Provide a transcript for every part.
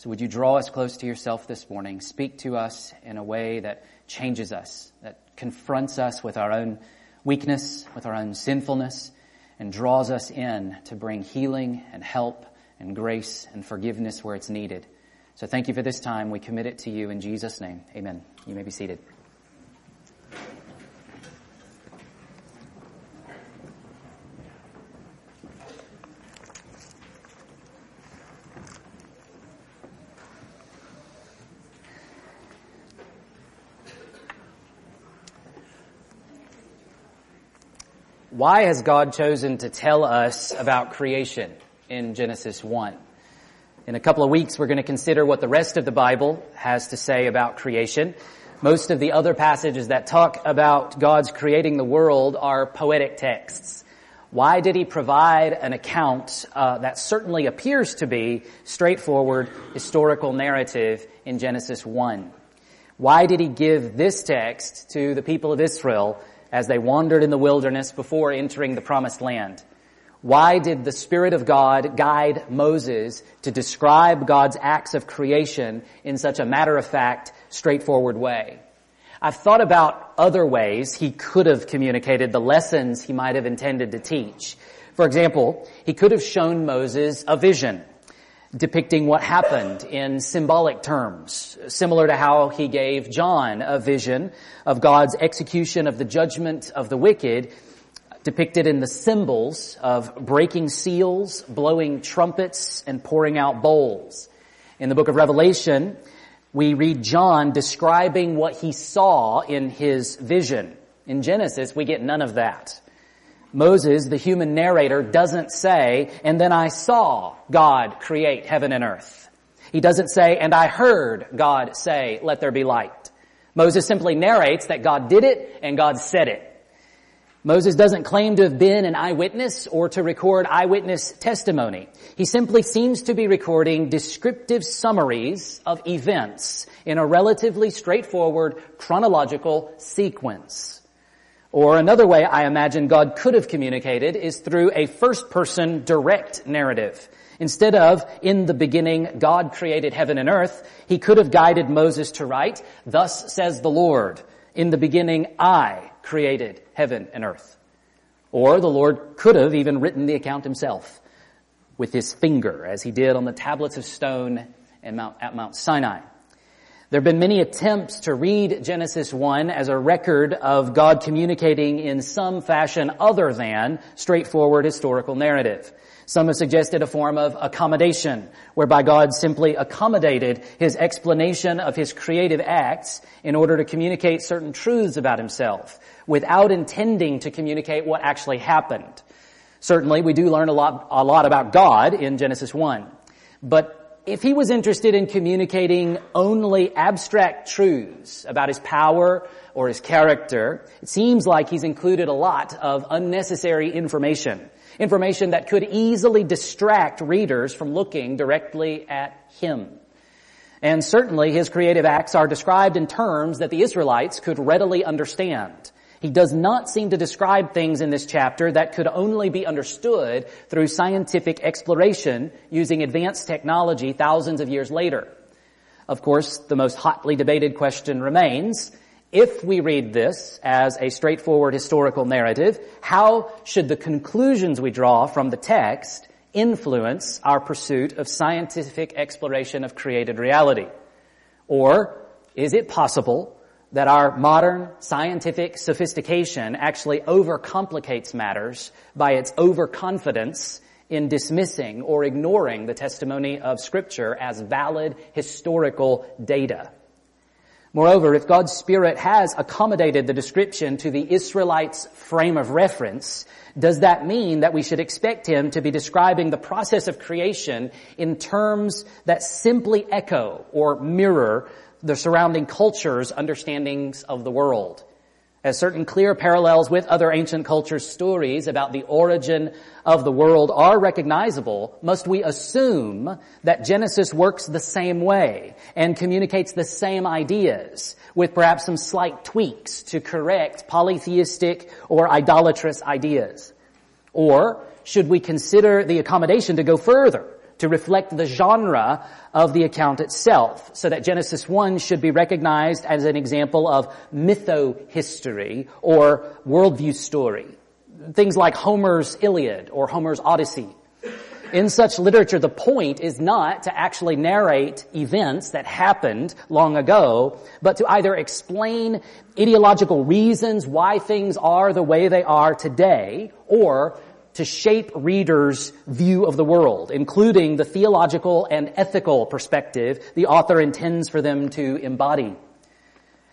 So would you draw us close to yourself this morning? Speak to us in a way that changes us, that confronts us with our own weakness, with our own sinfulness, and draws us in to bring healing and help and grace and forgiveness where it's needed. So thank you for this time. We commit it to you in Jesus' name. Amen. You may be seated. Why has God chosen to tell us about creation in Genesis 1? In a couple of weeks, we're going to consider what the rest of the Bible has to say about creation. Most of the other passages that talk about God's creating the world are poetic texts. Why did he provide an account uh, that certainly appears to be straightforward historical narrative in Genesis 1? Why did he give this text to the people of Israel as they wandered in the wilderness before entering the promised land. Why did the Spirit of God guide Moses to describe God's acts of creation in such a matter-of-fact, straightforward way? I've thought about other ways he could have communicated the lessons he might have intended to teach. For example, he could have shown Moses a vision depicting what happened in symbolic terms, similar to how he gave John a vision of God's execution of the judgment of the wicked, depicted in the symbols of breaking seals, blowing trumpets, and pouring out bowls. In the book of Revelation, we read John describing what he saw in his vision. In Genesis, we get none of that. Moses, the human narrator, doesn't say, and then I saw God create heaven and earth. He doesn't say, and I heard God say, let there be light. Moses simply narrates that God did it and God said it. Moses doesn't claim to have been an eyewitness or to record eyewitness testimony. He simply seems to be recording descriptive summaries of events in a relatively straightforward chronological sequence. Or another way I imagine God could have communicated is through a first person direct narrative. Instead of, in the beginning, God created heaven and earth, he could have guided Moses to write, thus says the Lord, in the beginning I created heaven and earth. Or the Lord could have even written the account himself with his finger, as he did on the tablets of stone at Mount Sinai. There have been many attempts to read Genesis 1 as a record of God communicating in some fashion other than straightforward historical narrative. Some have suggested a form of accommodation, whereby God simply accommodated his explanation of his creative acts in order to communicate certain truths about himself, without intending to communicate what actually happened. Certainly, we do learn a lot, a lot about God in Genesis 1. But if he was interested in communicating only abstract truths about his power or his character, it seems like he's included a lot of unnecessary information. Information that could easily distract readers from looking directly at him. And certainly his creative acts are described in terms that the Israelites could readily understand. He does not seem to describe things in this chapter that could only be understood through scientific exploration using advanced technology thousands of years later. Of course, the most hotly debated question remains, if we read this as a straightforward historical narrative, how should the conclusions we draw from the text influence our pursuit of scientific exploration of created reality? Or is it possible that our modern scientific sophistication actually overcomplicates matters by its overconfidence in dismissing or ignoring the testimony of scripture as valid historical data. Moreover, if God's Spirit has accommodated the description to the Israelites' frame of reference, does that mean that we should expect Him to be describing the process of creation in terms that simply echo or mirror the surrounding culture's understandings of the world. As certain clear parallels with other ancient cultures' stories about the origin of the world are recognizable, must we assume that Genesis works the same way and communicates the same ideas with perhaps some slight tweaks to correct polytheistic or idolatrous ideas? Or should we consider the accommodation to go further to reflect the genre of the account itself, so that Genesis 1 should be recognized as an example of mytho-history or worldview story. Things like Homer's Iliad or Homer's Odyssey. In such literature, the point is not to actually narrate events that happened long ago, but to either explain ideological reasons why things are the way they are today, or to shape readers' view of the world, including the theological and ethical perspective the author intends for them to embody.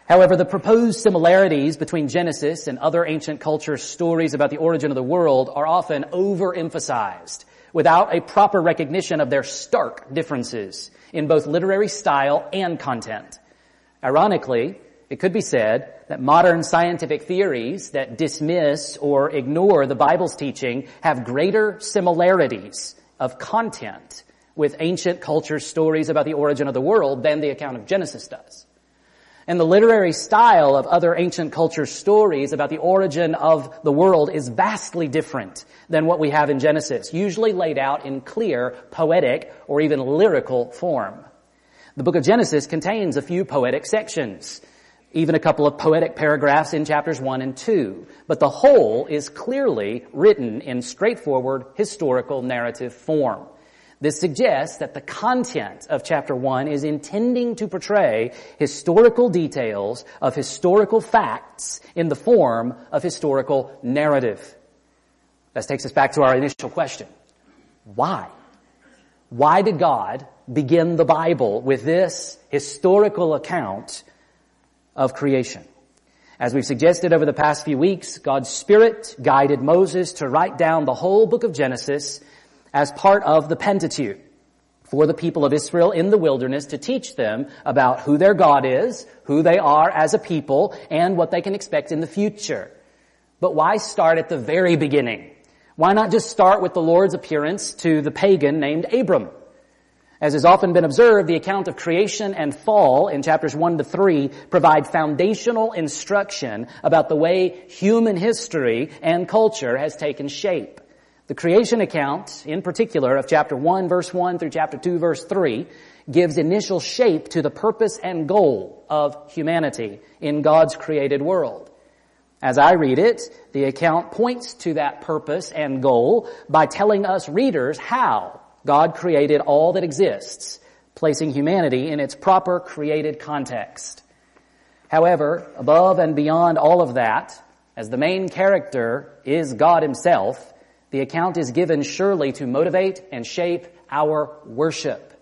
However, the proposed similarities between Genesis and other ancient culture stories about the origin of the world are often overemphasized without a proper recognition of their stark differences in both literary style and content. Ironically, it could be said that modern scientific theories that dismiss or ignore the Bible's teaching have greater similarities of content with ancient culture stories about the origin of the world than the account of Genesis does. And the literary style of other ancient culture stories about the origin of the world is vastly different than what we have in Genesis, usually laid out in clear, poetic, or even lyrical form. The book of Genesis contains a few poetic sections, even a couple of poetic paragraphs in chapters 1 and 2, but the whole is clearly written in straightforward historical narrative form. This suggests that the content of chapter 1 is intending to portray historical details of historical facts in the form of historical narrative. This takes us back to our initial question. Why? Why did God begin the Bible with this historical account of creation? As we've suggested over the past few weeks, God's Spirit guided Moses to write down the whole book of Genesis as part of the Pentateuch for the people of Israel in the wilderness to teach them about who their God is, who they are as a people, and what they can expect in the future. But why start at the very beginning? Why not just start with the Lord's appearance to the pagan named Abram? As has often been observed, the account of creation and fall in chapters 1 to 3 provide foundational instruction about the way human history and culture has taken shape. The creation account, in particular, of chapter 1 verse 1 through chapter 2 verse 3, gives initial shape to the purpose and goal of humanity in God's created world. As I read it, the account points to that purpose and goal by telling us readers how God created all that exists, placing humanity in its proper created context. However, above and beyond all of that, as the main character is God himself, the account is given surely to motivate and shape our worship.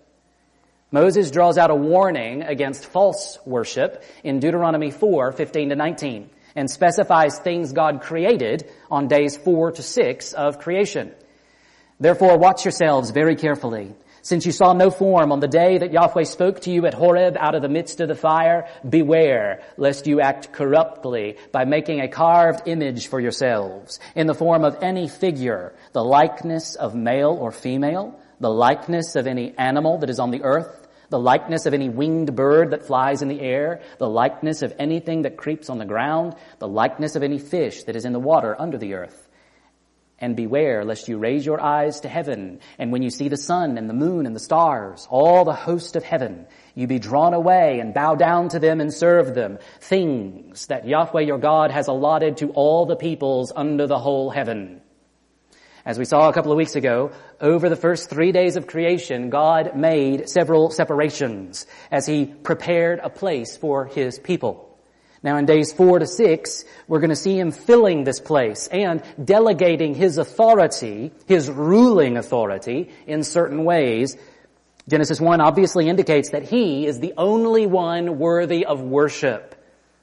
Moses draws out a warning against false worship in Deuteronomy 4, 15 to 19, and specifies things God created on days 4 to 6 of creation. Therefore watch yourselves very carefully since you saw no form on the day that Yahweh spoke to you at Horeb out of the midst of the fire, beware lest you act corruptly by making a carved image for yourselves in the form of any figure, the likeness of male or female, the likeness of any animal that is on the earth, the likeness of any winged bird that flies in the air, the likeness of anything that creeps on the ground, the likeness of any fish that is in the water under the earth. And beware lest you raise your eyes to heaven, and when you see the sun and the moon and the stars, all the host of heaven, you be drawn away and bow down to them and serve them, things that Yahweh your God has allotted to all the peoples under the whole heaven. As we saw a couple of weeks ago, over the first three days of creation, God made several separations as He prepared a place for His people. Now in days four to six, we're going to see him filling this place and delegating his authority, his ruling authority in certain ways. Genesis 1 obviously indicates that he is the only one worthy of worship.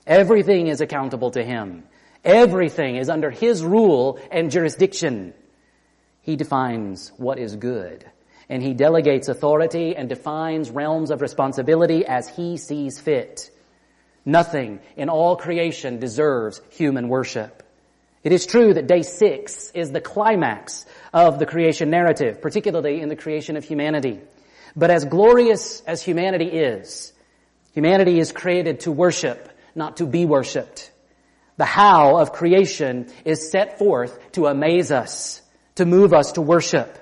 Everything is accountable to him. Everything is under his rule and jurisdiction. He defines what is good and he delegates authority and defines realms of responsibility as he sees fit. Nothing in all creation deserves human worship. It is true that day six is the climax of the creation narrative, particularly in the creation of humanity. But as glorious as humanity is, humanity is created to worship, not to be worshiped. The how of creation is set forth to amaze us, to move us to worship.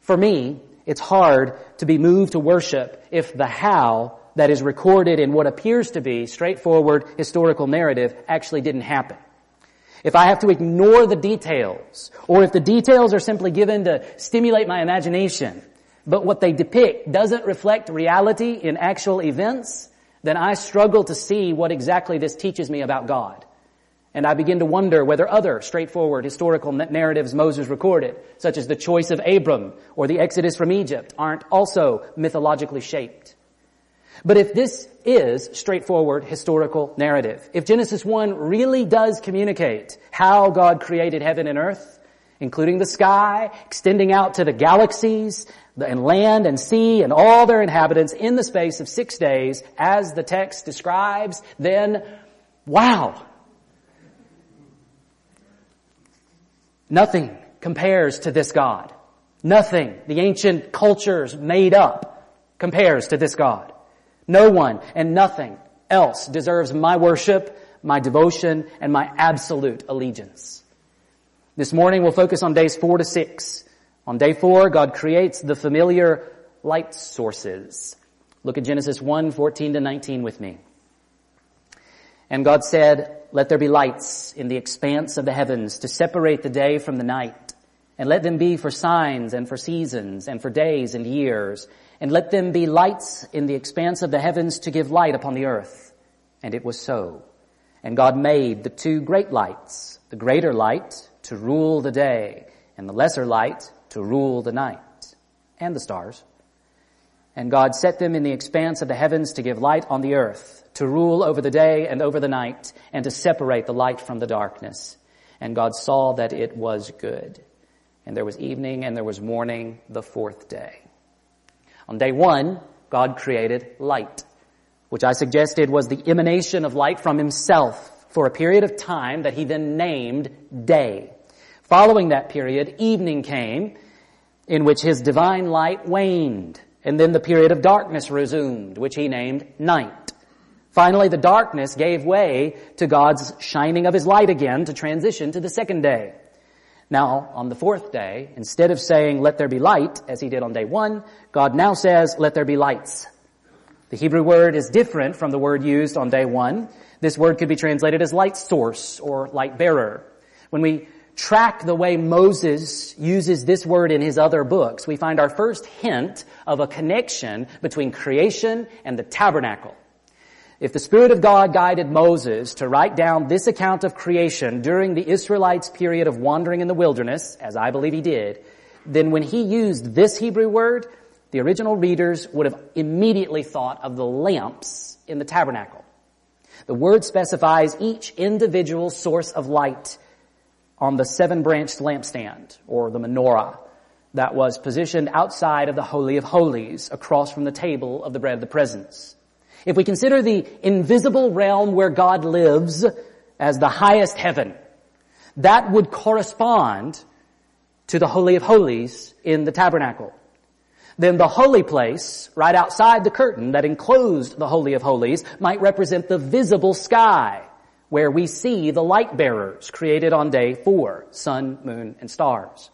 For me, it's hard to be moved to worship if the how that is recorded in what appears to be straightforward historical narrative actually didn't happen. If I have to ignore the details, or if the details are simply given to stimulate my imagination, but what they depict doesn't reflect reality in actual events, then I struggle to see what exactly this teaches me about God. And I begin to wonder whether other straightforward historical narratives Moses recorded, such as the choice of Abram or the Exodus from Egypt, aren't also mythologically shaped. But if this is straightforward historical narrative, if Genesis 1 really does communicate how God created heaven and earth, including the sky, extending out to the galaxies, and land and sea and all their inhabitants in the space of six days, as the text describes, then wow, Nothing compares to this God. Nothing the ancient cultures made up compares to this God. No one and nothing else deserves my worship, my devotion, and my absolute allegiance. This morning we'll focus on days four to six. On day four, God creates the familiar light sources. Look at Genesis 1, 14 to 19 with me. And God said, let there be lights in the expanse of the heavens to separate the day from the night. And let them be for signs and for seasons and for days and years. And let them be lights in the expanse of the heavens to give light upon the earth. And it was so. And God made the two great lights, the greater light to rule the day and the lesser light to rule the night and the stars. And God set them in the expanse of the heavens to give light on the earth, to rule over the day and over the night, and to separate the light from the darkness. And God saw that it was good. And there was evening and there was morning the fourth day. On day one, God created light, which I suggested was the emanation of light from himself for a period of time that he then named day. Following that period, evening came in which his divine light waned and then the period of darkness resumed, which he named night. Finally, the darkness gave way to God's shining of his light again to transition to the second day. Now, on the fourth day, instead of saying, let there be light, as he did on day one, God now says, let there be lights. The Hebrew word is different from the word used on day one. This word could be translated as light source or light bearer. When we track the way Moses uses this word in his other books, we find our first hint of a connection between creation and the tabernacle. If the Spirit of God guided Moses to write down this account of creation during the Israelites' period of wandering in the wilderness, as I believe he did, then when he used this Hebrew word, the original readers would have immediately thought of the lamps in the tabernacle. The word specifies each individual source of light on the seven branched lampstand or the menorah that was positioned outside of the Holy of Holies across from the table of the bread of the presence. If we consider the invisible realm where God lives as the highest heaven, that would correspond to the Holy of Holies in the tabernacle. Then the holy place, right outside the curtain that enclosed the Holy of Holies, might represent the visible sky where we see the light bearers created on day four, sun, moon, and stars.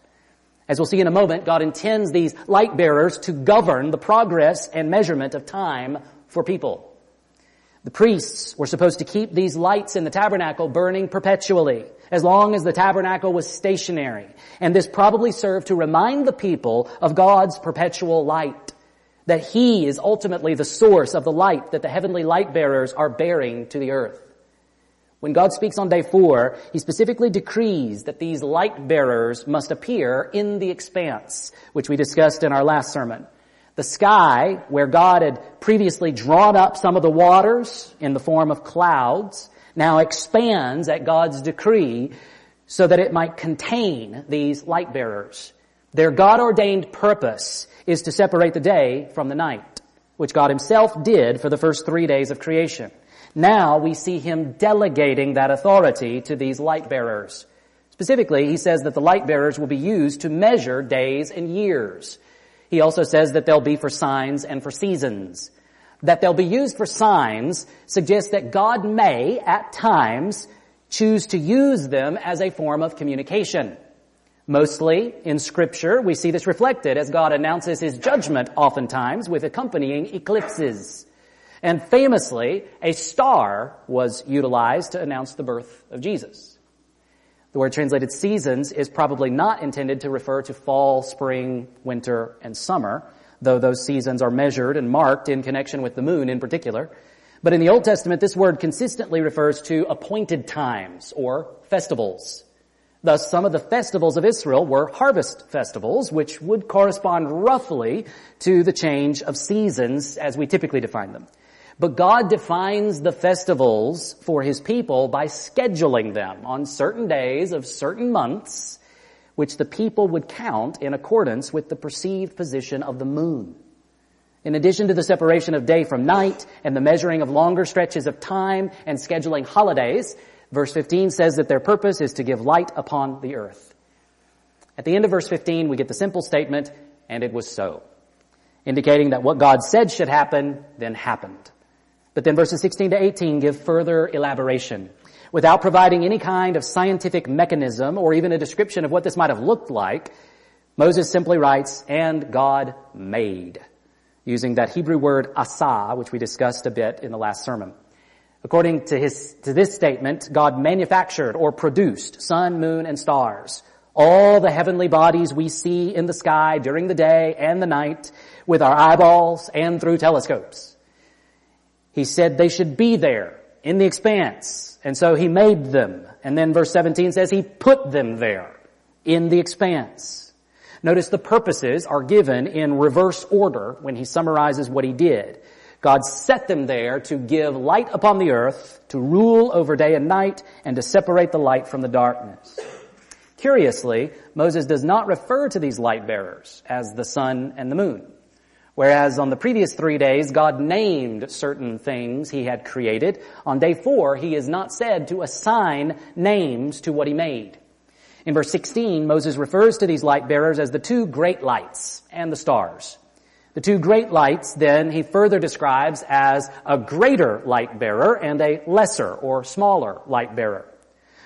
As we'll see in a moment, God intends these light bearers to govern the progress and measurement of time for people. The priests were supposed to keep these lights in the tabernacle burning perpetually, as long as the tabernacle was stationary. And this probably served to remind the people of God's perpetual light, that He is ultimately the source of the light that the heavenly light bearers are bearing to the earth. When God speaks on day four, He specifically decrees that these light bearers must appear in the expanse, which we discussed in our last sermon. The sky, where God had previously drawn up some of the waters in the form of clouds, now expands at God's decree so that it might contain these light bearers. Their God ordained purpose is to separate the day from the night, which God himself did for the first three days of creation. Now we see him delegating that authority to these light bearers. Specifically, he says that the light bearers will be used to measure days and years. He also says that they'll be for signs and for seasons. That they'll be used for signs suggests that God may, at times, choose to use them as a form of communication. Mostly in scripture, we see this reflected as God announces his judgment oftentimes with accompanying eclipses. And famously, a star was utilized to announce the birth of Jesus. The word translated seasons is probably not intended to refer to fall, spring, winter, and summer, though those seasons are measured and marked in connection with the moon in particular. But in the Old Testament, this word consistently refers to appointed times or festivals. Thus, some of the festivals of Israel were harvest festivals, which would correspond roughly to the change of seasons as we typically define them. But God defines the festivals for His people by scheduling them on certain days of certain months, which the people would count in accordance with the perceived position of the moon. In addition to the separation of day from night and the measuring of longer stretches of time and scheduling holidays, Verse 15 says that their purpose is to give light upon the earth. At the end of verse 15, we get the simple statement, and it was so, indicating that what God said should happen then happened. But then verses 16 to 18 give further elaboration. Without providing any kind of scientific mechanism or even a description of what this might have looked like, Moses simply writes, and God made, using that Hebrew word asa, which we discussed a bit in the last sermon. According to his, to this statement, God manufactured or produced sun, moon, and stars. All the heavenly bodies we see in the sky during the day and the night with our eyeballs and through telescopes. He said they should be there in the expanse. And so he made them. And then verse 17 says he put them there in the expanse. Notice the purposes are given in reverse order when he summarizes what he did. God set them there to give light upon the earth, to rule over day and night, and to separate the light from the darkness. Curiously, Moses does not refer to these light bearers as the sun and the moon. Whereas on the previous three days, God named certain things he had created. On day four, he is not said to assign names to what he made. In verse 16, Moses refers to these light bearers as the two great lights and the stars. The two great lights then he further describes as a greater light bearer and a lesser or smaller light bearer.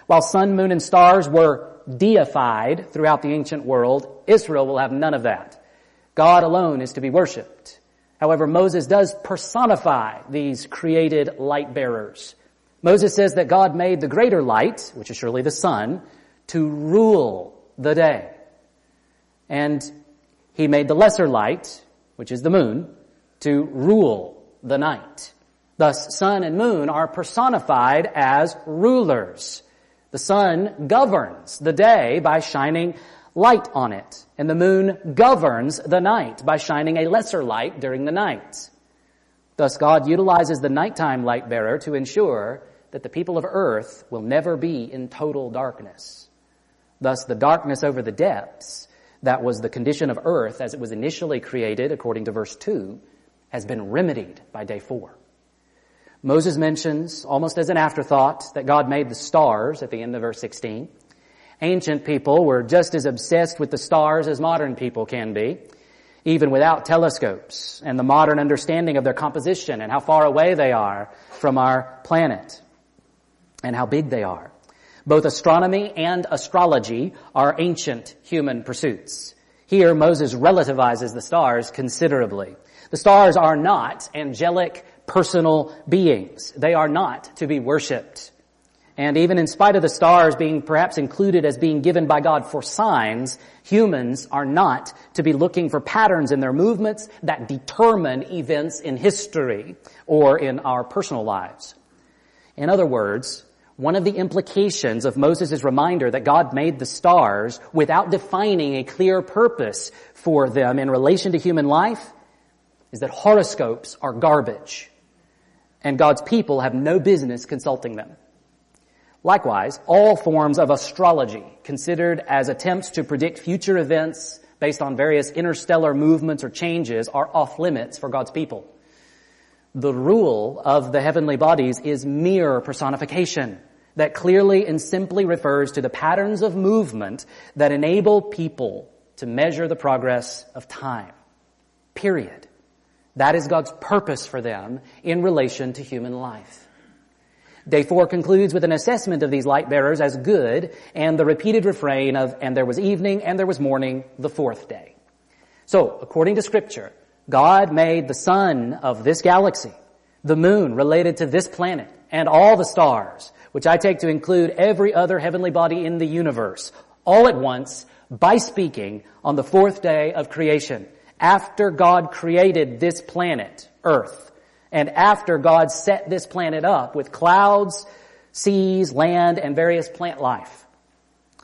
While sun, moon, and stars were deified throughout the ancient world, Israel will have none of that. God alone is to be worshiped. However, Moses does personify these created light bearers. Moses says that God made the greater light, which is surely the sun, to rule the day. And he made the lesser light, which is the moon, to rule the night. Thus, sun and moon are personified as rulers. The sun governs the day by shining light on it, and the moon governs the night by shining a lesser light during the night. Thus, God utilizes the nighttime light bearer to ensure that the people of earth will never be in total darkness. Thus, the darkness over the depths that was the condition of earth as it was initially created, according to verse 2, has been remedied by day 4. Moses mentions, almost as an afterthought, that God made the stars at the end of verse 16. Ancient people were just as obsessed with the stars as modern people can be, even without telescopes and the modern understanding of their composition and how far away they are from our planet and how big they are. Both astronomy and astrology are ancient human pursuits. Here, Moses relativizes the stars considerably. The stars are not angelic personal beings. They are not to be worshipped. And even in spite of the stars being perhaps included as being given by God for signs, humans are not to be looking for patterns in their movements that determine events in history or in our personal lives. In other words, one of the implications of Moses' reminder that God made the stars without defining a clear purpose for them in relation to human life is that horoscopes are garbage and God's people have no business consulting them. Likewise, all forms of astrology considered as attempts to predict future events based on various interstellar movements or changes are off limits for God's people. The rule of the heavenly bodies is mere personification that clearly and simply refers to the patterns of movement that enable people to measure the progress of time. Period. That is God's purpose for them in relation to human life. Day four concludes with an assessment of these light bearers as good and the repeated refrain of, and there was evening and there was morning the fourth day. So, according to scripture, God made the sun of this galaxy, the moon related to this planet, and all the stars, which I take to include every other heavenly body in the universe, all at once by speaking on the fourth day of creation, after God created this planet, Earth, and after God set this planet up with clouds, seas, land, and various plant life.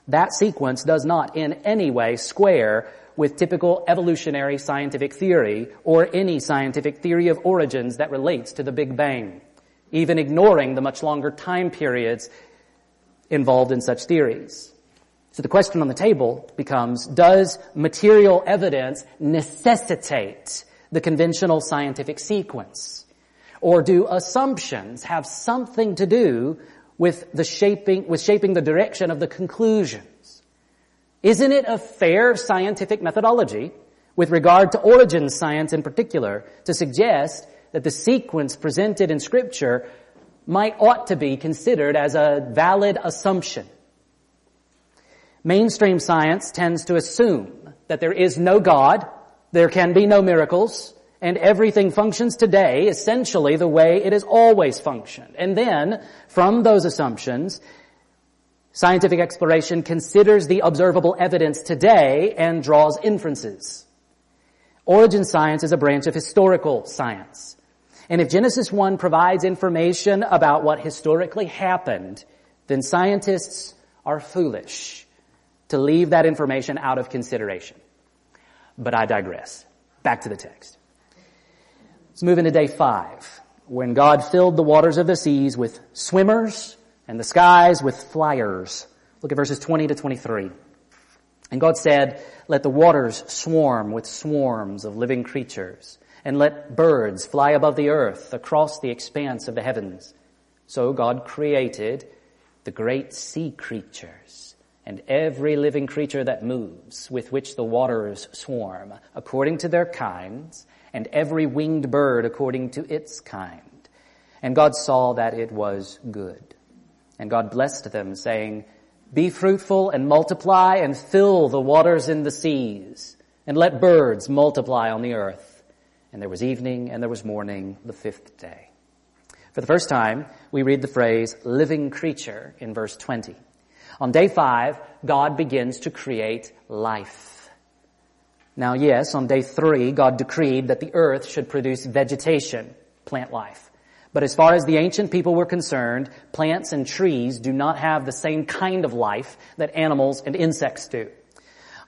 That sequence does not in any way square with typical evolutionary scientific theory or any scientific theory of origins that relates to the Big Bang, even ignoring the much longer time periods involved in such theories. So the question on the table becomes, does material evidence necessitate the conventional scientific sequence? Or do assumptions have something to do with the shaping, with shaping the direction of the conclusions? Isn't it a fair scientific methodology with regard to origin science in particular to suggest that the sequence presented in scripture might ought to be considered as a valid assumption? Mainstream science tends to assume that there is no God, there can be no miracles, and everything functions today essentially the way it has always functioned. And then, from those assumptions, scientific exploration considers the observable evidence today and draws inferences. Origin science is a branch of historical science. And if Genesis 1 provides information about what historically happened, then scientists are foolish to leave that information out of consideration. But I digress. Back to the text. Let's move into day five. When God filled the waters of the seas with swimmers and the skies with flyers. Look at verses 20 to 23. And God said, let the waters swarm with swarms of living creatures and let birds fly above the earth across the expanse of the heavens. So God created the great sea creatures and every living creature that moves, with which the waters swarm, according to their kinds, and every winged bird according to its kind. And God saw that it was good. And God blessed them, saying, Be fruitful and multiply and fill the waters in the seas, and let birds multiply on the earth. And there was evening and there was morning the fifth day. For the first time, we read the phrase living creature in verse 20. On day five, God begins to create life. Now yes, on day three, God decreed that the earth should produce vegetation, plant life. But as far as the ancient people were concerned, plants and trees do not have the same kind of life that animals and insects do.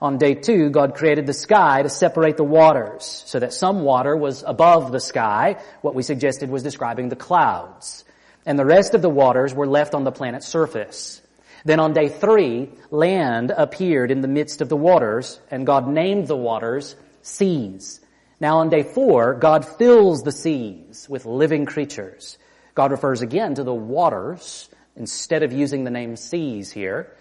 On day two, God created the sky to separate the waters, so that some water was above the sky, what we suggested was describing the clouds. And the rest of the waters were left on the planet's surface. Then on day three, land appeared in the midst of the waters, and God named the waters seas. Now on day four, God fills the seas with living creatures. God refers again to the waters instead of using the name seas here.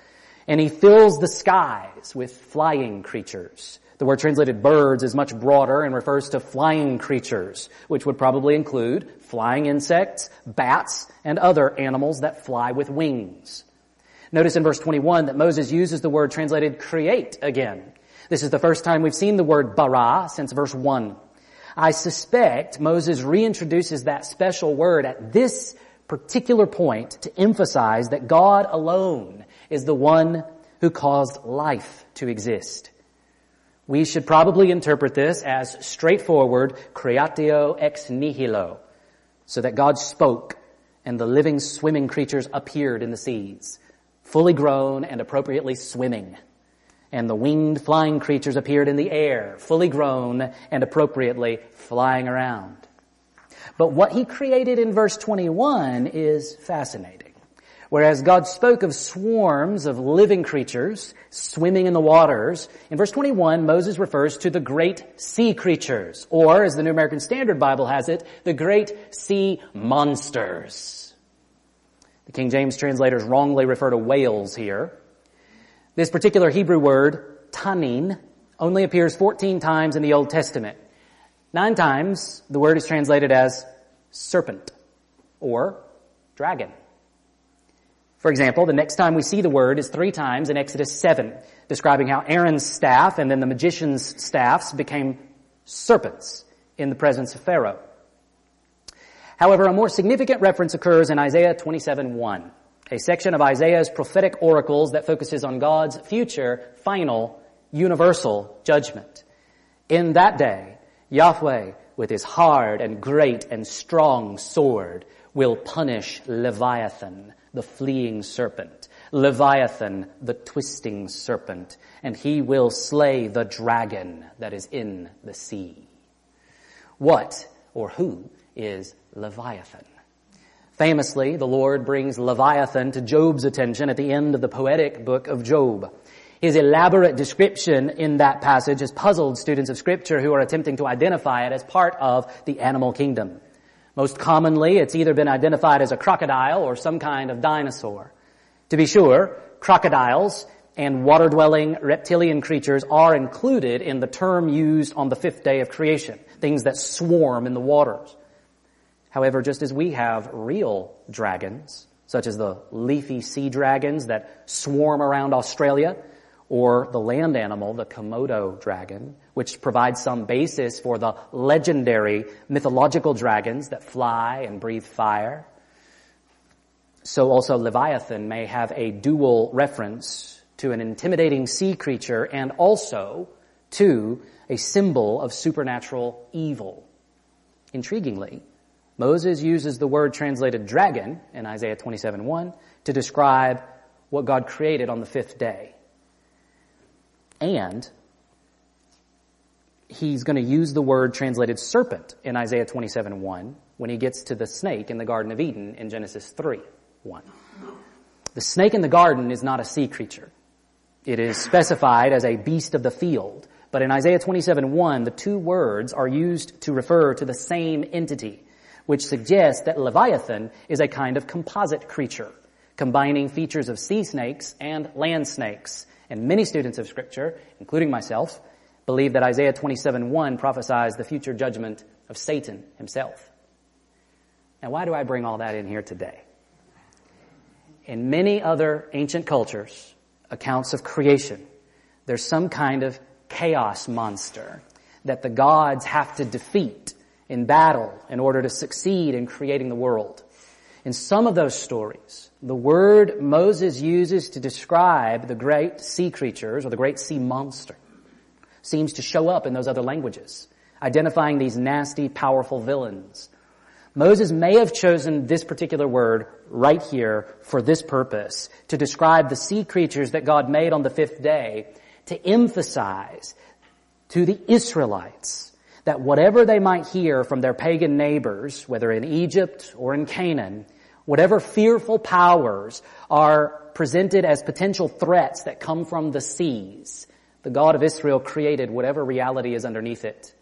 And he fills the skies with flying creatures. The word translated birds is much broader and refers to flying creatures, which would probably include flying insects, bats, and other animals that fly with wings. Notice in verse 21 that Moses uses the word translated create again. This is the first time we've seen the word bara since verse 1. I suspect Moses reintroduces that special word at this particular point to emphasize that God alone is the one who caused life to exist. We should probably interpret this as straightforward creatio ex nihilo, so that God spoke and the living swimming creatures appeared in the seas fully grown and appropriately swimming. And the winged flying creatures appeared in the air, fully grown and appropriately flying around. But what he created in verse 21 is fascinating. Whereas God spoke of swarms of living creatures swimming in the waters, in verse 21 Moses refers to the great sea creatures, or as the New American Standard Bible has it, the great sea monsters. The King James translators wrongly refer to whales here. This particular Hebrew word, tanin, only appears 14 times in the Old Testament. Nine times the word is translated as serpent or dragon. For example, the next time we see the word is three times in Exodus 7, describing how Aaron's staff and then the magician's staffs became serpents in the presence of Pharaoh. However, a more significant reference occurs in Isaiah 27:1, a section of Isaiah's prophetic oracles that focuses on God's future, final, universal judgment. In that day, Yahweh, with his hard and great and strong sword, will punish Leviathan, the fleeing serpent, Leviathan, the twisting serpent, and he will slay the dragon that is in the sea. What or who is Leviathan? Famously, the Lord brings Leviathan to Job's attention at the end of the poetic book of Job. His elaborate description in that passage has puzzled students of scripture who are attempting to identify it as part of the animal kingdom. Most commonly, it's either been identified as a crocodile or some kind of dinosaur. To be sure, crocodiles and water-dwelling reptilian creatures are included in the term used on the fifth day of creation, things that swarm in the waters. However, just as we have real dragons, such as the leafy sea dragons that swarm around Australia, or the land animal, the Komodo dragon, which provides some basis for the legendary mythological dragons that fly and breathe fire. So also Leviathan may have a dual reference to an intimidating sea creature and also to a symbol of supernatural evil. Intriguingly, Moses uses the word translated dragon in Isaiah 27:1 to describe what God created on the fifth day. And he's going to use the word translated serpent in Isaiah 27 1 when he gets to the snake in the Garden of Eden in Genesis 3 1. The snake in the garden is not a sea creature. It is specified as a beast of the field. But in Isaiah 27 1, the two words are used to refer to the same entity, which suggests that Leviathan is a kind of composite creature, combining features of sea snakes and land snakes and many students of scripture, including myself, believe that Isaiah 27:1 prophesies the future judgment of Satan himself. Now why do I bring all that in here today? In many other ancient cultures, accounts of creation, there's some kind of chaos monster that the gods have to defeat in battle in order to succeed in creating the world. In some of those stories, the word Moses uses to describe the great sea creatures or the great sea monster seems to show up in those other languages, identifying these nasty, powerful villains. Moses may have chosen this particular word right here for this purpose, to describe the sea creatures that God made on the fifth day, to emphasize to the Israelites that whatever they might hear from their pagan neighbors, whether in Egypt or in Canaan, Whatever fearful powers are presented as potential threats that come from the seas, the God of Israel created whatever reality is underneath it.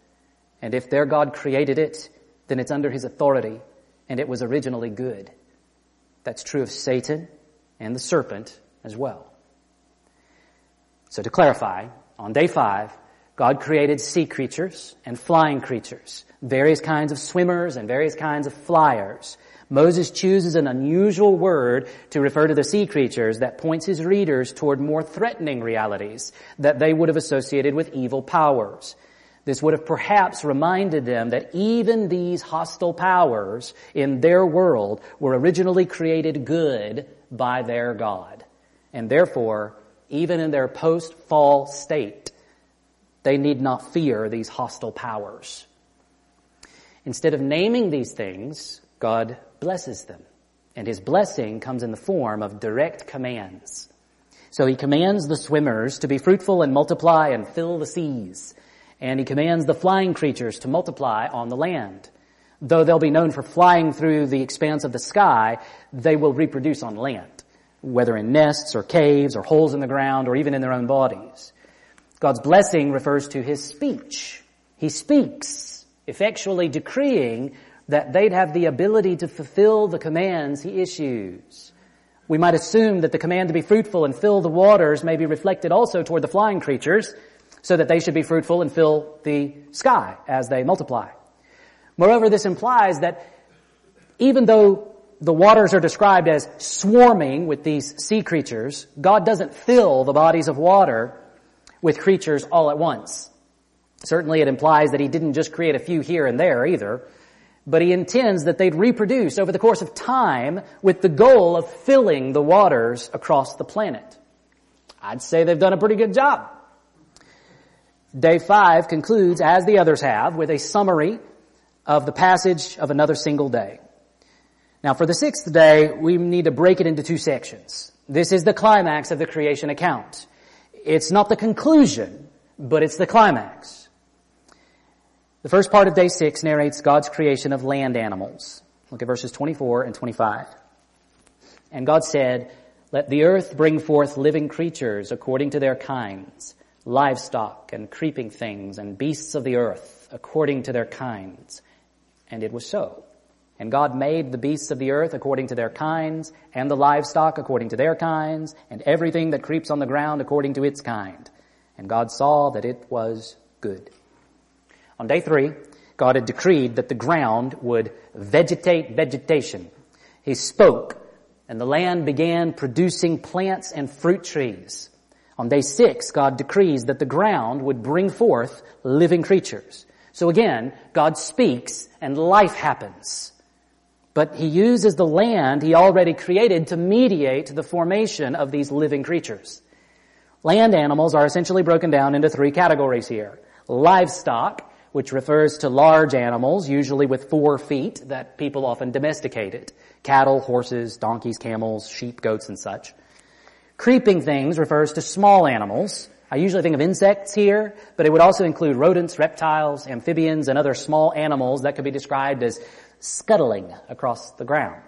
And if their God created it, then it's under his authority, and it was originally good. That's true of Satan and the serpent as well. So to clarify, on day five, God created sea creatures and flying creatures, various kinds of swimmers and various kinds of flyers. Moses chooses an unusual word to refer to the sea creatures that points his readers toward more threatening realities that they would have associated with evil powers. This would have perhaps reminded them that even these hostile powers in their world were originally created good by their God. And therefore, even in their post-fall state, they need not fear these hostile powers. Instead of naming these things, God blesses them. And his blessing comes in the form of direct commands. So he commands the swimmers to be fruitful and multiply and fill the seas. And he commands the flying creatures to multiply on the land. Though they'll be known for flying through the expanse of the sky, they will reproduce on land, whether in nests or caves or holes in the ground or even in their own bodies. God's blessing refers to his speech. He speaks, effectually decreeing that they'd have the ability to fulfill the commands he issues. We might assume that the command to be fruitful and fill the waters may be reflected also toward the flying creatures, so that they should be fruitful and fill the sky as they multiply. Moreover, this implies that even though the waters are described as swarming with these sea creatures, God doesn't fill the bodies of water with creatures all at once. Certainly it implies that he didn't just create a few here and there either, but he intends that they'd reproduce over the course of time with the goal of filling the waters across the planet. I'd say they've done a pretty good job. Day five concludes, as the others have, with a summary of the passage of another single day. Now for the sixth day, we need to break it into two sections. This is the climax of the creation account. It's not the conclusion, but it's the climax. The first part of day six narrates God's creation of land animals. Look at verses 24 and 25. And God said, let the earth bring forth living creatures according to their kinds, livestock and creeping things and beasts of the earth according to their kinds. And it was so. And God made the beasts of the earth according to their kinds, and the livestock according to their kinds, and everything that creeps on the ground according to its kind. And God saw that it was good. On day three, God had decreed that the ground would vegetate vegetation. He spoke, and the land began producing plants and fruit trees. On day six, God decrees that the ground would bring forth living creatures. So again, God speaks and life happens. But he uses the land he already created to mediate the formation of these living creatures. Land animals are essentially broken down into three categories here. Livestock, which refers to large animals, usually with four feet, that people often domesticated. Cattle, horses, donkeys, camels, sheep, goats, and such. Creeping things refers to small animals. I usually think of insects here, but it would also include rodents, reptiles, amphibians, and other small animals that could be described as scuttling across the ground.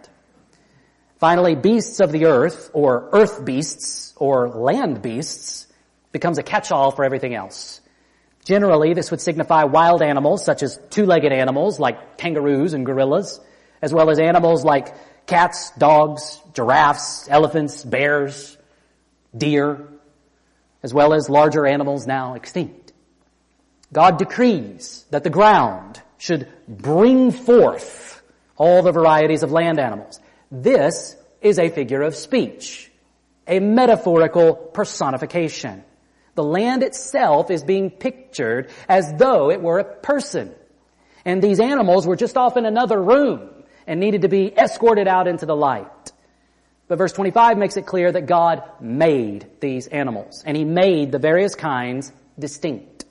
Finally, beasts of the earth, or earth beasts, or land beasts, becomes a catch-all for everything else. Generally, this would signify wild animals, such as two-legged animals like kangaroos and gorillas, as well as animals like cats, dogs, giraffes, elephants, bears, deer, as well as larger animals now extinct. God decrees that the ground should bring forth all the varieties of land animals. This is a figure of speech, a metaphorical personification. The land itself is being pictured as though it were a person. And these animals were just off in another room and needed to be escorted out into the light. But verse 25 makes it clear that God made these animals and He made the various kinds distinct.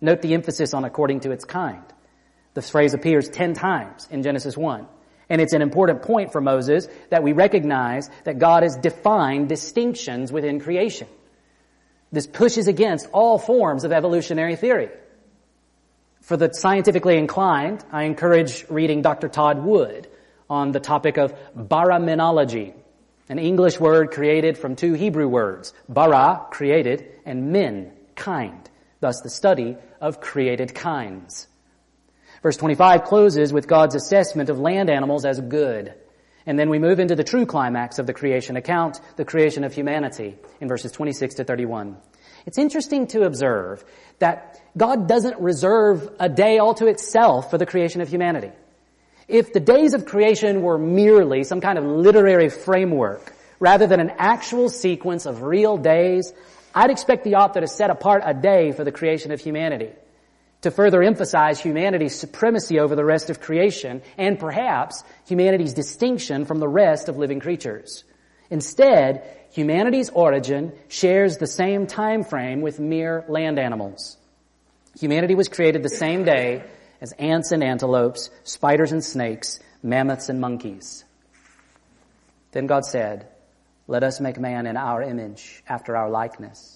Note the emphasis on according to its kind. This phrase appears ten times in Genesis 1. And it's an important point for Moses that we recognize that God has defined distinctions within creation. This pushes against all forms of evolutionary theory. For the scientifically inclined, I encourage reading Dr. Todd Wood on the topic of baraminology, an English word created from two Hebrew words, bara, created, and min, kind, thus the study of created kinds. Verse 25 closes with God's assessment of land animals as good. And then we move into the true climax of the creation account, the creation of humanity, in verses 26 to 31. It's interesting to observe that God doesn't reserve a day all to itself for the creation of humanity. If the days of creation were merely some kind of literary framework, rather than an actual sequence of real days, I'd expect the author to set apart a day for the creation of humanity to further emphasize humanity's supremacy over the rest of creation and perhaps humanity's distinction from the rest of living creatures. Instead, humanity's origin shares the same time frame with mere land animals. Humanity was created the same day as ants and antelopes, spiders and snakes, mammoths and monkeys. Then God said, let us make man in our image, after our likeness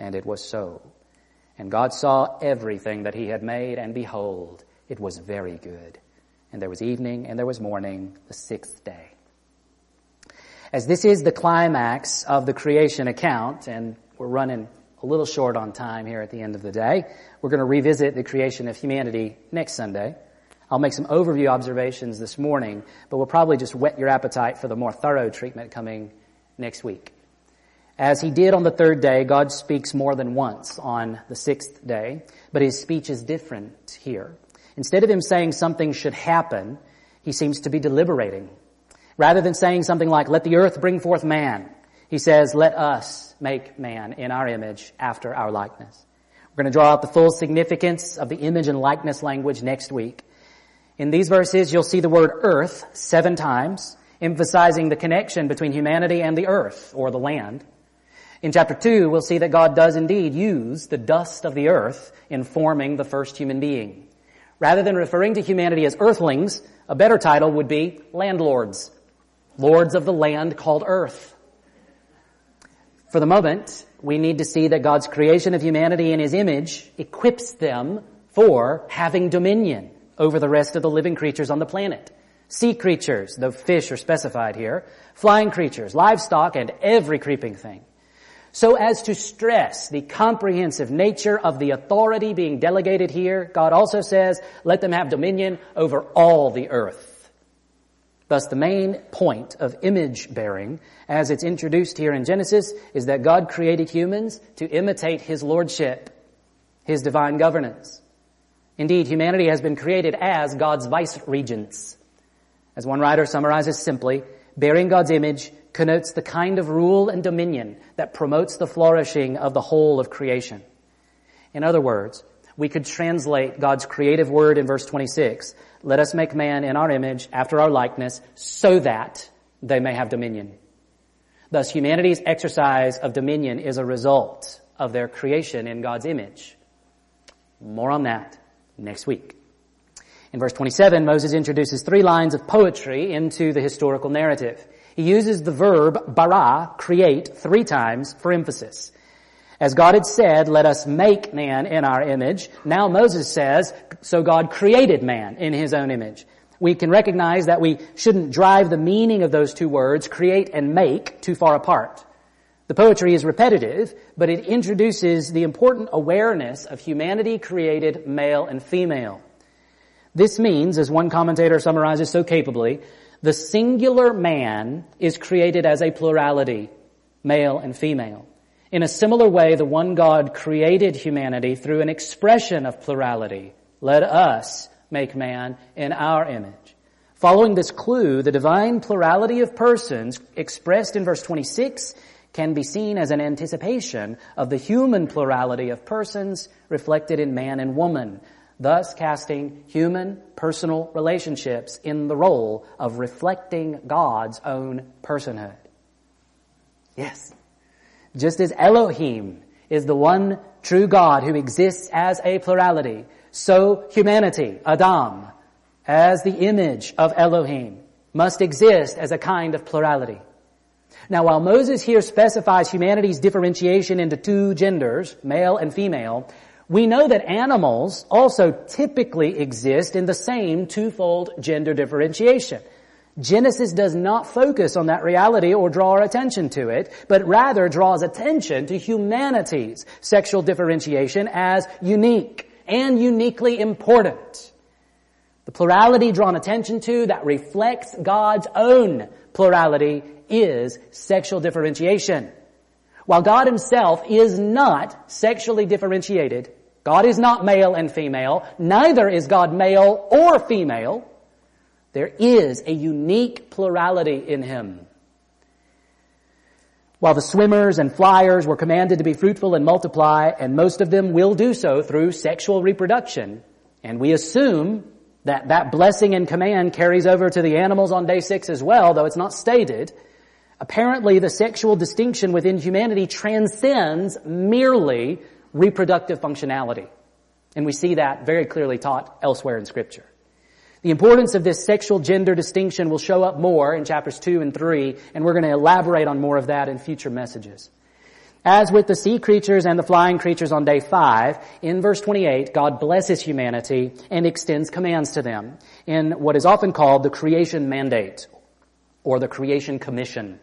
And it was so. And God saw everything that he had made, and behold, it was very good. And there was evening, and there was morning, the sixth day. As this is the climax of the creation account, and we're running a little short on time here at the end of the day, we're going to revisit the creation of humanity next Sunday. I'll make some overview observations this morning, but we'll probably just whet your appetite for the more thorough treatment coming next week. As he did on the third day, God speaks more than once on the sixth day, but his speech is different here. Instead of him saying something should happen, he seems to be deliberating. Rather than saying something like, let the earth bring forth man, he says, let us make man in our image after our likeness. We're going to draw out the full significance of the image and likeness language next week. In these verses, you'll see the word earth seven times, emphasizing the connection between humanity and the earth, or the land. In chapter 2, we'll see that God does indeed use the dust of the earth in forming the first human being. Rather than referring to humanity as earthlings, a better title would be landlords. Lords of the land called earth. For the moment, we need to see that God's creation of humanity in His image equips them for having dominion over the rest of the living creatures on the planet. Sea creatures, though fish are specified here, flying creatures, livestock, and every creeping thing so as to stress the comprehensive nature of the authority being delegated here, God also says, let them have dominion over all the earth. Thus the main point of image bearing, as it's introduced here in Genesis, is that God created humans to imitate His lordship, His divine governance. Indeed, humanity has been created as God's vice regents. As one writer summarizes simply, bearing God's image connotes the kind of rule and dominion that promotes the flourishing of the whole of creation. In other words, we could translate God's creative word in verse 26, let us make man in our image after our likeness so that they may have dominion. Thus humanity's exercise of dominion is a result of their creation in God's image. More on that next week. In verse 27, Moses introduces three lines of poetry into the historical narrative. He uses the verb bara, create, three times for emphasis. As God had said, let us make man in our image. Now Moses says, so God created man in his own image. We can recognize that we shouldn't drive the meaning of those two words, create and make, too far apart. The poetry is repetitive, but it introduces the important awareness of humanity created male and female. This means, as one commentator summarizes so capably, the singular man is created as a plurality, male and female. In a similar way, the one God created humanity through an expression of plurality. Let us make man in our image. Following this clue, the divine plurality of persons expressed in verse 26 can be seen as an anticipation of the human plurality of persons reflected in man and woman, thus casting human personal relationships in the role of reflecting God's own personhood. Yes. Just as Elohim is the one true God who exists as a plurality, so humanity, Adam, as the image of Elohim, must exist as a kind of plurality. Now while Moses here specifies humanity's differentiation into two genders, male and female, we know that animals also typically exist in the same twofold gender differentiation. Genesis does not focus on that reality or draw our attention to it, but rather draws attention to humanity's sexual differentiation as unique and uniquely important. The plurality drawn attention to that reflects God's own plurality is sexual differentiation. While God himself is not sexually differentiated, God is not male and female. Neither is God male or female. There is a unique plurality in Him. While the swimmers and flyers were commanded to be fruitful and multiply, and most of them will do so through sexual reproduction, and we assume That, that blessing and command carries over to the animals on day six as well, though it's not stated. Apparently the sexual distinction within humanity transcends merely reproductive functionality. And we see that very clearly taught elsewhere in scripture. The importance of this sexual gender distinction will show up more in chapters 2 and 3, and we're going to elaborate on more of that in future messages. As with the sea creatures and the flying creatures on day 5, in verse 28, God blesses humanity and extends commands to them in what is often called the creation mandate or the creation commission.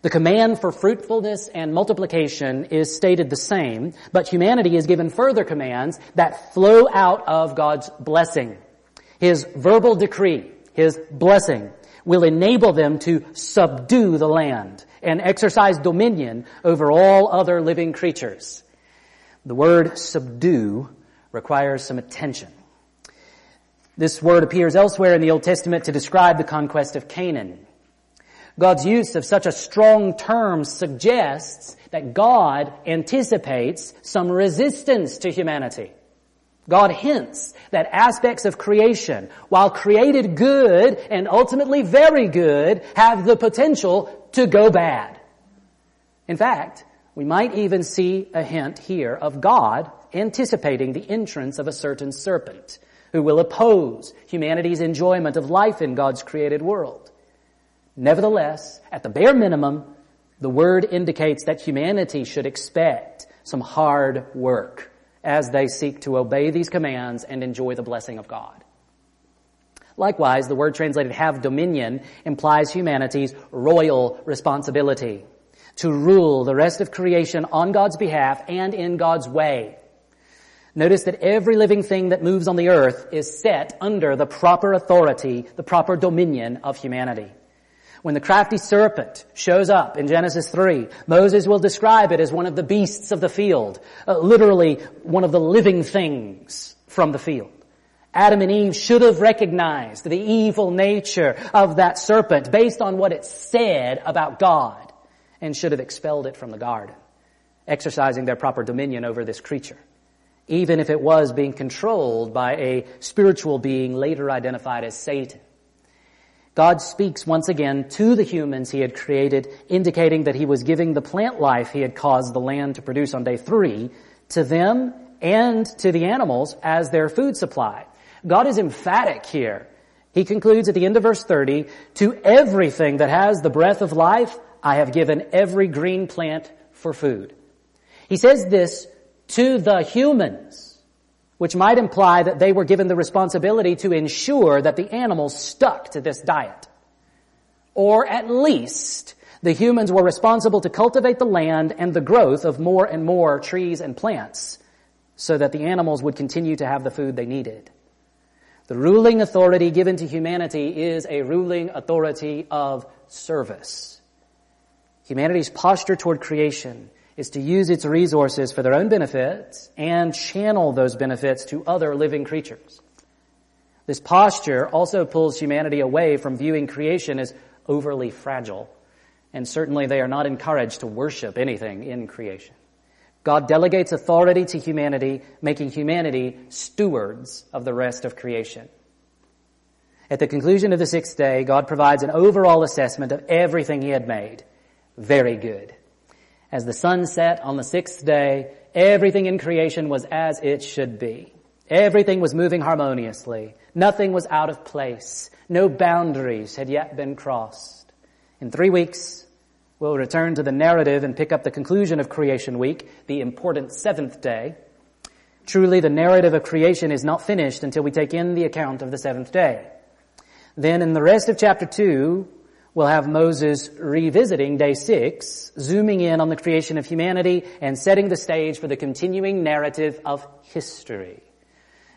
The command for fruitfulness and multiplication is stated the same, but humanity is given further commands that flow out of God's blessing. His verbal decree, His blessing, will enable them to subdue the land and exercise dominion over all other living creatures. The word subdue requires some attention. This word appears elsewhere in the Old Testament to describe the conquest of Canaan. God's use of such a strong term suggests that God anticipates some resistance to humanity. God hints that aspects of creation, while created good and ultimately very good, have the potential to go bad. In fact, we might even see a hint here of God anticipating the entrance of a certain serpent who will oppose humanity's enjoyment of life in God's created world. Nevertheless, at the bare minimum, the word indicates that humanity should expect some hard work as they seek to obey these commands and enjoy the blessing of God. Likewise, the word translated have dominion implies humanity's royal responsibility to rule the rest of creation on God's behalf and in God's way. Notice that every living thing that moves on the earth is set under the proper authority, the proper dominion of humanity. When the crafty serpent shows up in Genesis 3, Moses will describe it as one of the beasts of the field, uh, literally one of the living things from the field. Adam and Eve should have recognized the evil nature of that serpent based on what it said about God and should have expelled it from the garden, exercising their proper dominion over this creature, even if it was being controlled by a spiritual being later identified as Satan. God speaks once again to the humans he had created, indicating that he was giving the plant life he had caused the land to produce on day three to them and to the animals as their food supply. God is emphatic here. He concludes at the end of verse 30, to everything that has the breath of life, I have given every green plant for food. He says this to the humans which might imply that they were given the responsibility to ensure that the animals stuck to this diet. Or at least the humans were responsible to cultivate the land and the growth of more and more trees and plants so that the animals would continue to have the food they needed. The ruling authority given to humanity is a ruling authority of service. Humanity's posture toward creation is to use its resources for their own benefits and channel those benefits to other living creatures. This posture also pulls humanity away from viewing creation as overly fragile, and certainly they are not encouraged to worship anything in creation. God delegates authority to humanity, making humanity stewards of the rest of creation. At the conclusion of the sixth day, God provides an overall assessment of everything He had made. Very good. As the sun set on the sixth day, everything in creation was as it should be. Everything was moving harmoniously. Nothing was out of place. No boundaries had yet been crossed. In three weeks, we'll return to the narrative and pick up the conclusion of creation week, the important seventh day. Truly, the narrative of creation is not finished until we take in the account of the seventh day. Then in the rest of chapter two, we'll have Moses revisiting day six, zooming in on the creation of humanity and setting the stage for the continuing narrative of history.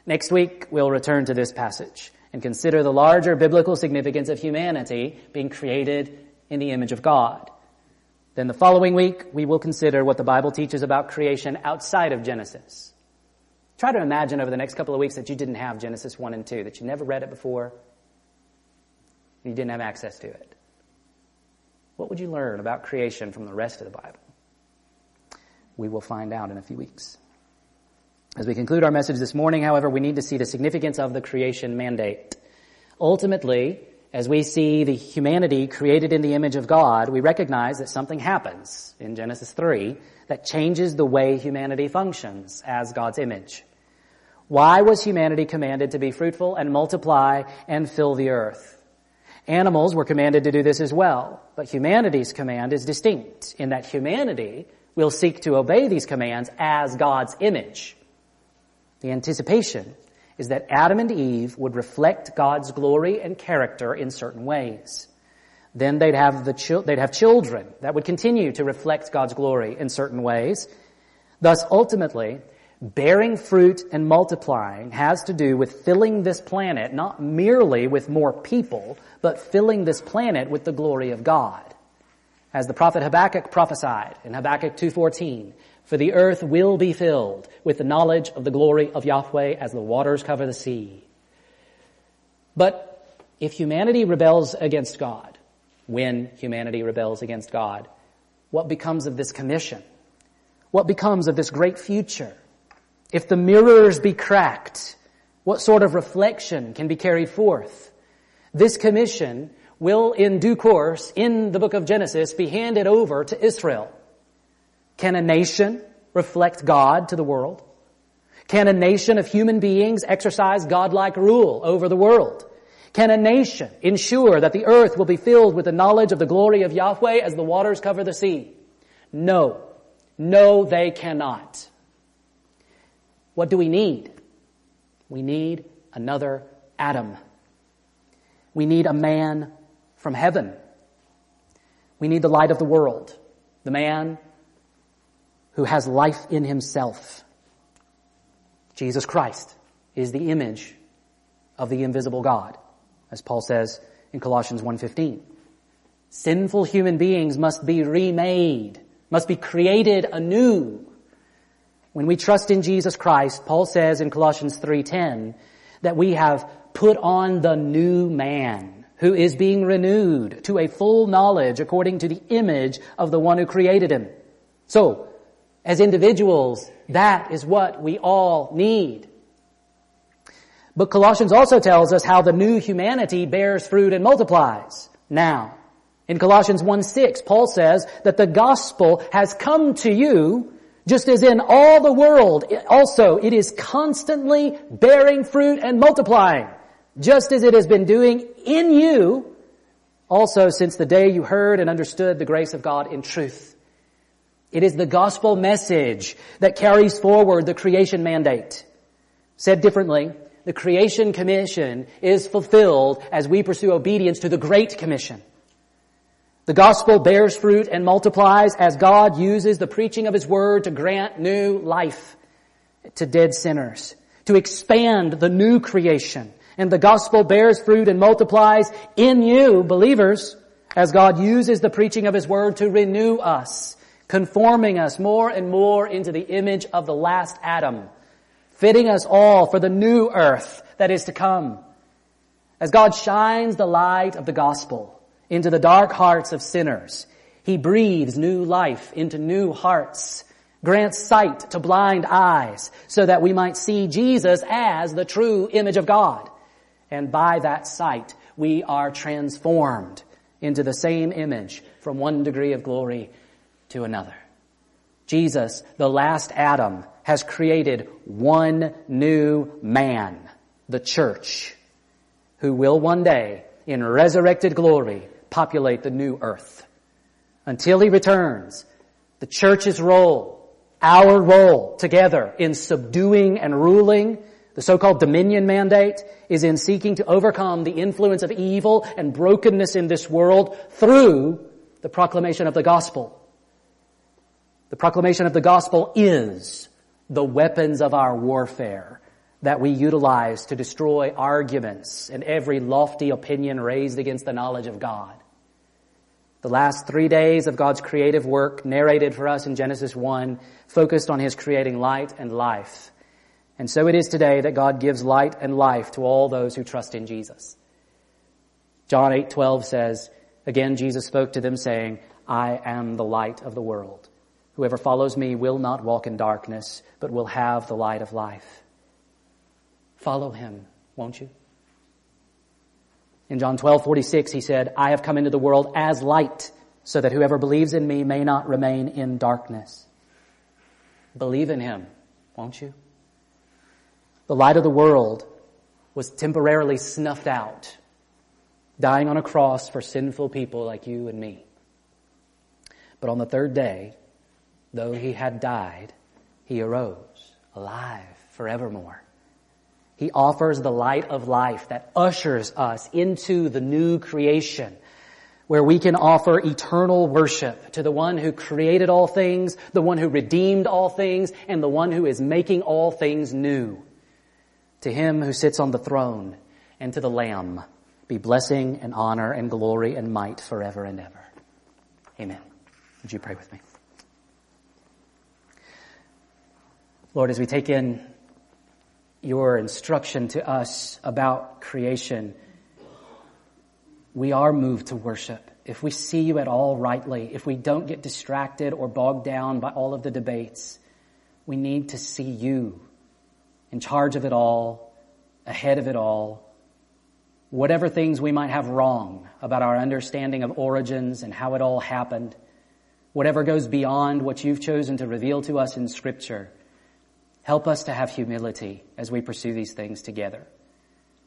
Next week, we'll return to this passage and consider the larger biblical significance of humanity being created in the image of God. Then the following week, we will consider what the Bible teaches about creation outside of Genesis. Try to imagine over the next couple of weeks that you didn't have Genesis 1 and 2, that you never read it before, you didn't have access to it. What would you learn about creation from the rest of the Bible? We will find out in a few weeks. As we conclude our message this morning, however, we need to see the significance of the creation mandate. Ultimately, as we see the humanity created in the image of God, we recognize that something happens in Genesis 3 that changes the way humanity functions as God's image. Why was humanity commanded to be fruitful and multiply and fill the earth? Animals were commanded to do this as well, but humanity's command is distinct in that humanity will seek to obey these commands as God's image. The anticipation is that Adam and Eve would reflect God's glory and character in certain ways. Then they'd have the they'd have children that would continue to reflect God's glory in certain ways. Thus, ultimately, bearing fruit and multiplying has to do with filling this planet not merely with more people, but filling this planet with the glory of God. As the prophet Habakkuk prophesied in Habakkuk 2.14, for the earth will be filled with the knowledge of the glory of Yahweh as the waters cover the sea. But if humanity rebels against God, when humanity rebels against God, what becomes of this commission? What becomes of this great future? If the mirrors be cracked, what sort of reflection can be carried forth? This commission will in due course in the book of Genesis be handed over to Israel. Can a nation reflect God to the world? Can a nation of human beings exercise godlike rule over the world? Can a nation ensure that the earth will be filled with the knowledge of the glory of Yahweh as the waters cover the sea? No. No, they cannot. What do we need? We need another Adam. We need a man from heaven. We need the light of the world, the man who has life in himself. Jesus Christ is the image of the invisible God, as Paul says in Colossians 1.15. Sinful human beings must be remade, must be created anew. When we trust in Jesus Christ, Paul says in Colossians 3.10 that we have put on the new man who is being renewed to a full knowledge according to the image of the one who created him. So, as individuals, that is what we all need. But Colossians also tells us how the new humanity bears fruit and multiplies now. In Colossians 1-6, Paul says that the gospel has come to you just as in all the world, also it is constantly bearing fruit and multiplying, just as it has been doing in you also since the day you heard and understood the grace of God in truth. It is the gospel message that carries forward the creation mandate. Said differently, the creation commission is fulfilled as we pursue obedience to the great commission. The gospel bears fruit and multiplies as God uses the preaching of His word to grant new life to dead sinners, to expand the new creation. And the gospel bears fruit and multiplies in you, believers, as God uses the preaching of His word to renew us conforming us more and more into the image of the last Adam, fitting us all for the new earth that is to come. As God shines the light of the gospel into the dark hearts of sinners, He breathes new life into new hearts, grants sight to blind eyes so that we might see Jesus as the true image of God. And by that sight, we are transformed into the same image from one degree of glory to another. Jesus, the last Adam, has created one new man, the church, who will one day, in resurrected glory, populate the new earth. Until he returns, the church's role, our role together in subduing and ruling, the so-called dominion mandate, is in seeking to overcome the influence of evil and brokenness in this world through the proclamation of the gospel. The proclamation of the gospel is the weapons of our warfare that we utilize to destroy arguments and every lofty opinion raised against the knowledge of God. The last three days of God's creative work narrated for us in Genesis 1 focused on His creating light and life. And so it is today that God gives light and life to all those who trust in Jesus. John 8:12 says, again Jesus spoke to them saying, I am the light of the world. Whoever follows me will not walk in darkness, but will have the light of life. Follow him, won't you? In John 12, 46, he said, I have come into the world as light, so that whoever believes in me may not remain in darkness. Believe in him, won't you? The light of the world was temporarily snuffed out, dying on a cross for sinful people like you and me. But on the third day, though he had died, he arose, alive forevermore. He offers the light of life that ushers us into the new creation where we can offer eternal worship to the one who created all things, the one who redeemed all things, and the one who is making all things new. To him who sits on the throne and to the Lamb be blessing and honor and glory and might forever and ever. Amen. Would you pray with me? Lord, as we take in your instruction to us about creation, we are moved to worship. If we see you at all rightly, if we don't get distracted or bogged down by all of the debates, we need to see you in charge of it all, ahead of it all. Whatever things we might have wrong about our understanding of origins and how it all happened, whatever goes beyond what you've chosen to reveal to us in scripture, Help us to have humility as we pursue these things together.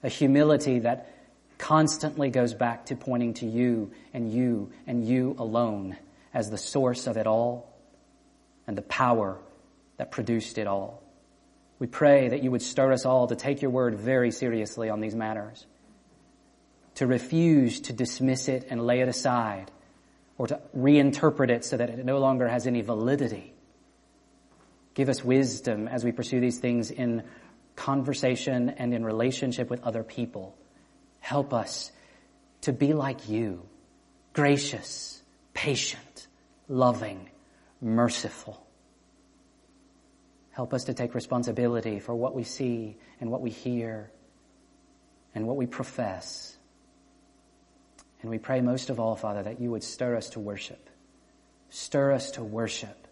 A humility that constantly goes back to pointing to you and you and you alone as the source of it all and the power that produced it all. We pray that you would stir us all to take your word very seriously on these matters, to refuse to dismiss it and lay it aside, or to reinterpret it so that it no longer has any validity Give us wisdom as we pursue these things in conversation and in relationship with other people. Help us to be like you, gracious, patient, loving, merciful. Help us to take responsibility for what we see and what we hear and what we profess. And we pray most of all, Father, that you would stir us to worship. Stir us to worship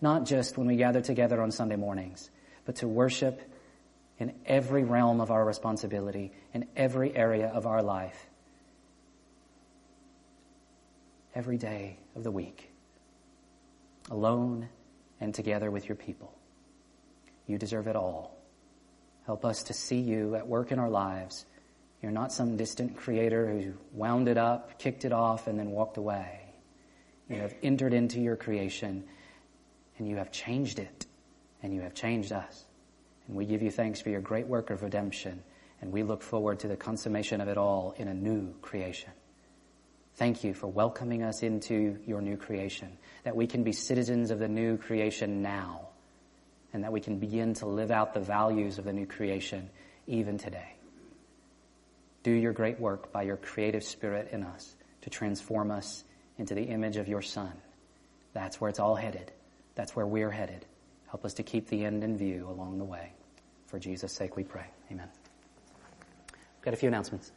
not just when we gather together on Sunday mornings, but to worship in every realm of our responsibility, in every area of our life, every day of the week, alone and together with your people. You deserve it all. Help us to see you at work in our lives. You're not some distant creator who wound it up, kicked it off, and then walked away. You have entered into your creation and you have changed it, and you have changed us. And we give you thanks for your great work of redemption, and we look forward to the consummation of it all in a new creation. Thank you for welcoming us into your new creation, that we can be citizens of the new creation now, and that we can begin to live out the values of the new creation even today. Do your great work by your creative spirit in us to transform us into the image of your Son. That's where it's all headed. That's where we're headed. Help us to keep the end in view along the way. For Jesus' sake we pray. Amen. We've Got a few announcements.